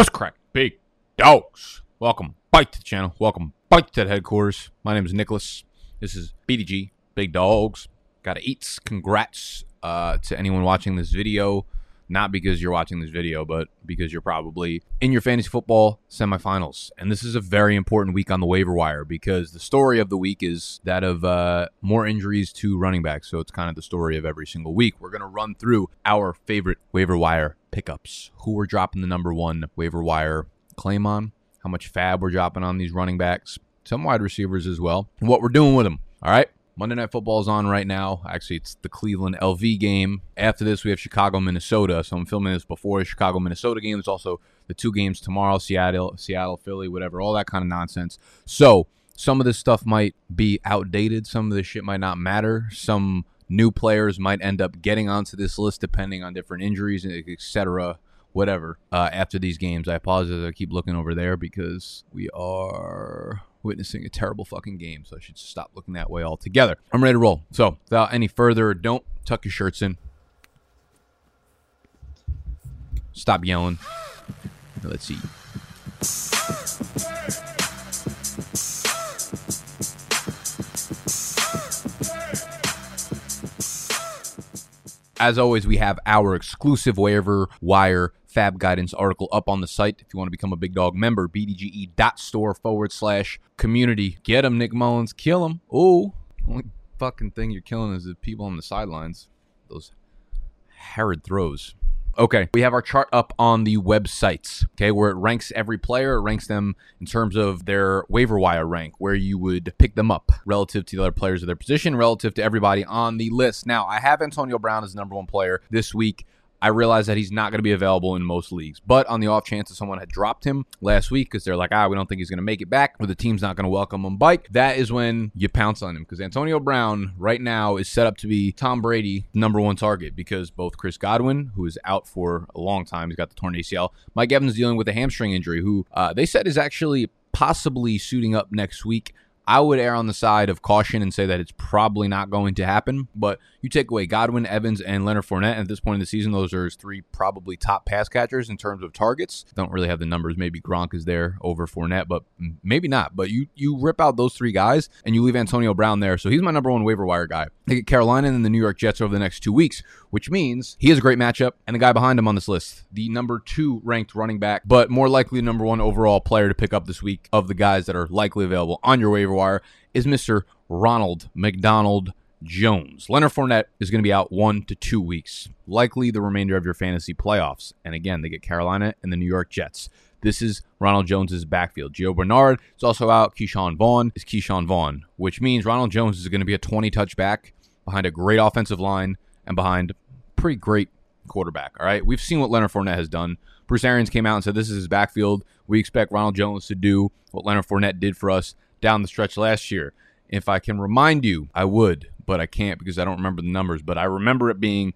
What's crack, big dogs? Welcome back to the channel. Welcome back to the headquarters. My name is Nicholas. This is BDG, Big Dogs. Got to eats. Congrats uh, to anyone watching this video. Not because you're watching this video, but because you're probably in your fantasy football semifinals. And this is a very important week on the waiver wire because the story of the week is that of uh, more injuries to running backs. So it's kind of the story of every single week. We're going to run through our favorite waiver wire pickups. Who we're dropping the number one waiver wire claim on, how much FAAB we're dropping on these running backs, some wide receivers as well, and what we're doing with them. All right. Monday Night Football is on right now. Actually, it's the Cleveland LV game. After this, we have Chicago, Minnesota. So I'm filming this before the Chicago, Minnesota game. There's also the two games tomorrow Seattle, Seattle, Philly, whatever, all that kind of nonsense. So some of this stuff might be outdated. Some of this shit might not matter. Some new players might end up getting onto this list depending on different injuries, etc whatever uh, after these games. I apologize. I keep looking over there because we are witnessing a terrible fucking game. So I should stop looking that way altogether. I'm ready to roll. So without any further, don't tuck your shirts in. Stop yelling. Let's see. As always, we have our exclusive waiver wire FAAB guidance article up on the site. If you want to become a big dog member, bdge.store forward slash community. Get him, Nick Mullens. Kill him. Oh, only fucking thing you're killing is the people on the sidelines. Those Herod throws. Okay, we have our chart up on the websites, okay, where it ranks every player, it ranks them in terms of their waiver wire rank, where you would pick them up relative to the other players of their position, relative to everybody on the list. Now, I have Antonio Brown as the number one player this week. I realize that he's not going to be available in most leagues. But on the off chance that someone had dropped him last week because they're like, ah, we don't think he's going to make it back, or the team's not going to welcome him back, that is when you pounce on him because Antonio Brown right now is set up to be Tom Brady number one target because both Chris Godwin, who is out for a long time, he's got the torn ACL, Mike Evans dealing with a hamstring injury, who uh, they said is actually possibly suiting up next week. I would err on the side of caution and say that it's probably not going to happen. But you take away Godwin, Evans, and Leonard Fournette. At this point in the season, those are three probably top pass catchers in terms of targets. Don't really have the numbers. Maybe Gronk is there over Fournette, but maybe not. But you you rip out those three guys and you leave Antonio Brown there. So he's my number one waiver wire guy. They get Carolina and the New York Jets over the next two weeks, which means he has a great matchup. And the guy behind him on this list, the number two ranked running back, but more likely the number one overall player to pick up this week of the guys that are likely available on your waiver is Mr. Ronald McDonald Jones. Leonard Fournette is going to be out one to two weeks, likely the remainder of your fantasy playoffs. And again, they get Carolina and the New York Jets. This is Ronald Jones's backfield. Gio Bernard is also out. Ke'Shawn Vaughn is Ke'Shawn Vaughn, which means Ronald Jones is going to be a 20 touch back behind a great offensive line and behind pretty great quarterback. All right. We've seen what Leonard Fournette has done. Bruce Arians came out and said this is his backfield. We expect Ronald Jones to do what Leonard Fournette did for us down the stretch last year. If I can remind you, I would, but I can't because I don't remember the numbers. But I remember it being.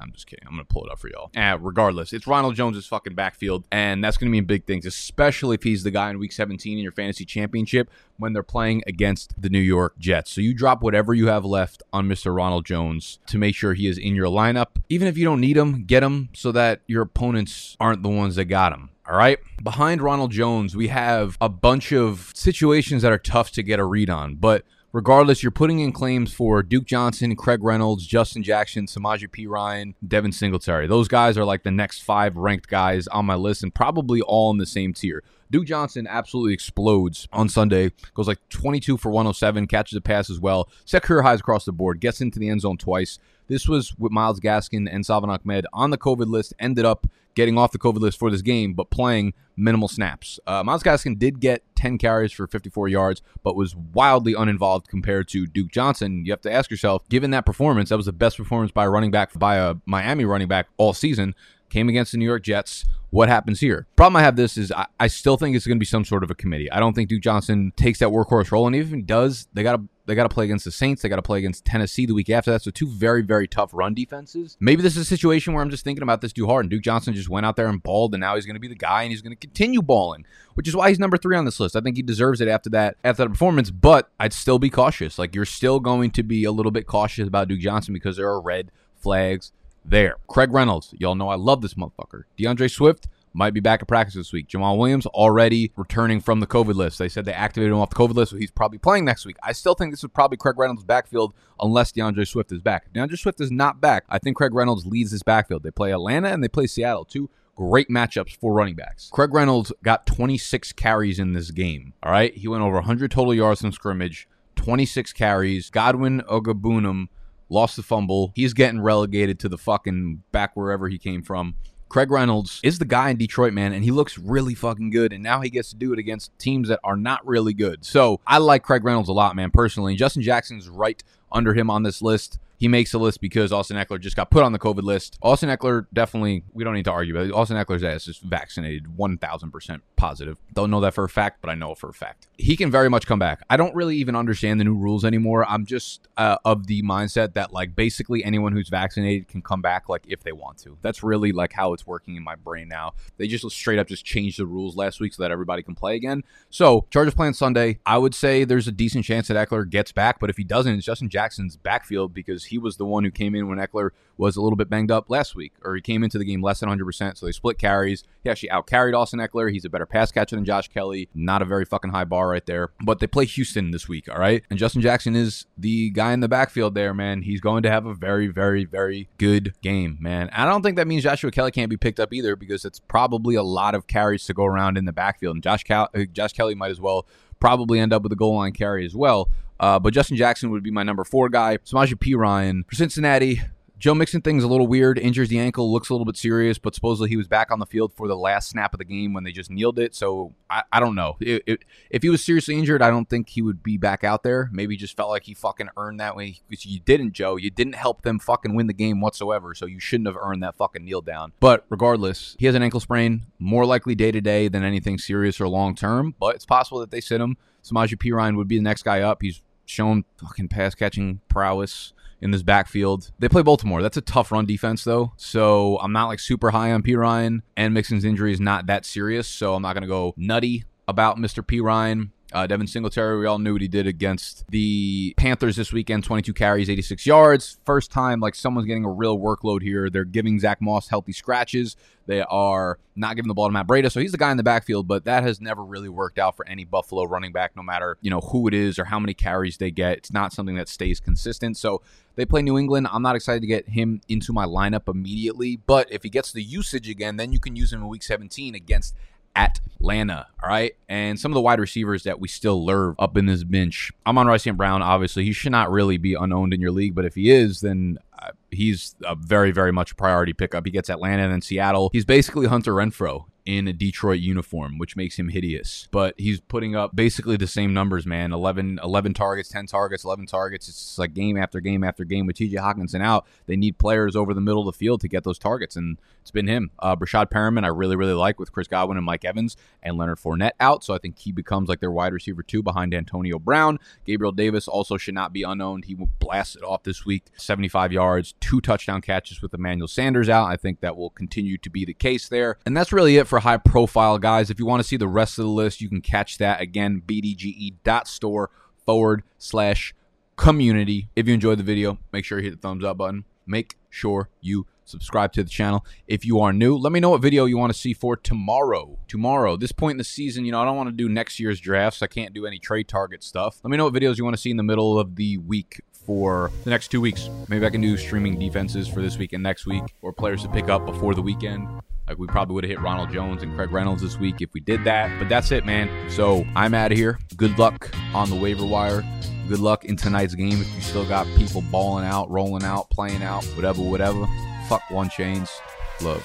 I'm just kidding. I'm to pull it up for y'all. Uh, regardless, it's Ronald Jones' fucking backfield, and that's to mean big things, especially if he's the guy in week 17 in your fantasy championship when they're playing against the New York Jets. So you drop whatever you have left on Mr. Ronald Jones to make sure he is in your lineup. Even if you don't need him, get him so that your opponents aren't the ones that got him. All right. Behind Ronald Jones, we have a bunch of situations that are tough to get a read on, but regardless, you're putting in claims for Duke Johnson, Craig Reynolds, Justin Jackson, Samaje Ryan, Devin Singletary. Those guys are like the next five ranked guys on my list and probably all in the same tier. Duke Johnson absolutely explodes on Sunday. Goes like 22 for 107, catches a pass as well. Set career highs across the board, gets into the end zone twice. This was with Myles Gaskin and Salvon Ahmed on the COVID list, ended up getting off the COVID list for this game, but playing minimal snaps. Uh, Myles Gaskin did get 10 carries for 54 yards, but was wildly uninvolved compared to Duke Johnson. You have to ask yourself, given that performance, that was the best performance by a running back, by a Miami running back all season, came against the New York Jets what happens here. Problem I have this is I, I still think it's going to be some sort of a committee. I don't think Duke Johnson takes that workhorse role, and even if he does, they got to they got to play against the Saints. They got to play against Tennessee the week after that. So two very very tough run defenses. Maybe this is a situation where I'm just thinking about this too hard, and Duke Johnson just went out there and balled, and now he's going to be the guy, and he's going to continue balling, which is why he's number three on this list. I think he deserves it after that after that performance, but I'd still be cautious. Like you're still going to be a little bit cautious about Duke Johnson because there are red flags there. Craig Reynolds, y'all know I love this motherfucker. D'Andre Swift, might be back at practice this week. Jamaal Williams already returning from the COVID list. They said they activated him off the COVID list, so he's probably playing next week. I still think this is probably Craig Reynolds' backfield unless D'Andre Swift is back. If D'Andre Swift is not back, I think Craig Reynolds leads this backfield. They play Atlanta and they play Seattle, two great matchups for running backs. Craig Reynolds got 26 carries in this game. All right. He went over 100 total yards in scrimmage, 26 carries. Godwin Ogbonnia lost the fumble. He's getting relegated to the fucking back wherever he came from. Craig Reynolds is the guy in Detroit, man, and he looks really fucking good. And now he gets to do it against teams that are not really good. So I like Craig Reynolds a lot, man, personally. Justin Jackson's right under him on this list he makes the list because Austin Ekeler just got put on the COVID list. Austin Ekeler definitely, we don't need to argue about it. Austin Ekeler's ass is vaccinated 1000% positive. Don't know that for a fact, but I know for a fact. He can very much come back. I don't really even understand the new rules anymore. I'm just uh, of the mindset that, like, basically anyone who's vaccinated can come back, like, if they want to. That's really, like, how it's working in my brain now. They just straight up just changed the rules last week so that everybody can play again. So, Chargers playing Sunday. I would say there's a decent chance that Ekeler gets back, but if he doesn't, it's Justin Jackson's backfield because he was the one who came in when Ekeler was a little bit banged up last week, or he came into the game less than 100%. So they split carries. He actually out carried Austin Ekeler. He's a better pass catcher than Josh Kelley. Not a very fucking high bar right there. But they play Houston this week, all right? And Justin Jackson is the guy in the backfield there, man. He's going to have a very, very, very good game, man. I don't think that means Joshua Kelley can't be picked up either because it's probably a lot of carries to go around in the backfield. And Josh, Cal- uh, Josh Kelley might as well probably end up with a goal line carry as well. Uh, but Justin Jackson would be my number four guy. Samaje Perine for Cincinnati. Joe Mixon thing's a little weird. Injures the ankle, looks a little bit serious, but supposedly he was back on the field for the last snap of the game when they just kneeled it. So I, I don't know. It, it, if he was seriously injured, I don't think he would be back out there. Maybe just felt like he fucking earned that way. Because you didn't, Joe. You didn't help them fucking win the game whatsoever. So you shouldn't have earned that fucking kneel down. But regardless, he has an ankle sprain, more likely day to day than anything serious or long term. But it's possible that they sit him. Samaje Perine would be the next guy up. He's shown fucking pass catching prowess in this backfield. They play Baltimore. That's a tough run defense, though. So I'm not like super high on P. Ryan, and Mixon's injury is not that serious. So I'm not going to go nutty about Mr. Perine. Uh, Devin Singletary, we all knew what he did against the Panthers this weekend 22 carries, 86 yards. First time, like, someone's getting a real workload here. They're giving Zach Moss healthy scratches. They are not giving the ball to Matt Breida, so he's the guy in the backfield, but that has never really worked out for any Buffalo running back, no matter, you know, who it is or how many carries they get. It's not something that stays consistent. So they play New England. I'm not excited to get him into my lineup immediately, but if he gets the usage again, then you can use him in week 17 against Atlanta. All right. And some of the wide receivers that we still love up in this bench. Amon-Ra St. Brown, obviously, he should not really be unowned in your league, but if he is, then uh, he's a very, very much priority pickup. He gets Atlanta and then Seattle. He's basically Hunter Renfrow in a Detroit uniform, which makes him hideous. But he's putting up basically the same numbers, man 11, 11 targets, 10 targets, 11 targets. It's like game after game after game with TJ Hockenson out. They need players over the middle of the field to get those targets, and it's been him. Uh, Breshad Perriman, I really, really like with Chris Godwin and Mike Evans and Leonard Fournette out. So I think he becomes like their wide receiver two behind Antonio Brown. Gabriel Davis also should not be unowned. He blasted off this week 75 yards, two touchdown catches with Emmanuel Sanders out. I think that will continue to be the case there. And that's really it for high profile guys. If you want to see the rest of the list, you can catch that again, bdge.store forward slash community. If you enjoyed the video, make sure you hit the thumbs up button. Make sure you subscribe to the channel. If you are new, let me know what video you want to see for tomorrow. Tomorrow, this point in the season, you know, I don't want to do next year's drafts. I can't do any trade target stuff. Let me know what videos you want to see in the middle of the week for the next two weeks. Maybe I can do streaming defenses for this week and next week, or players to pick up before the weekend. Like we probably would have hit Ronald Jones and Craig Reynolds this week if we did that. But that's it, man. So I'm out of here. Good luck on the waiver wire. Good luck in tonight's game if you still got people balling out, rolling out, playing out, whatever, whatever. Fuck one chains. Love.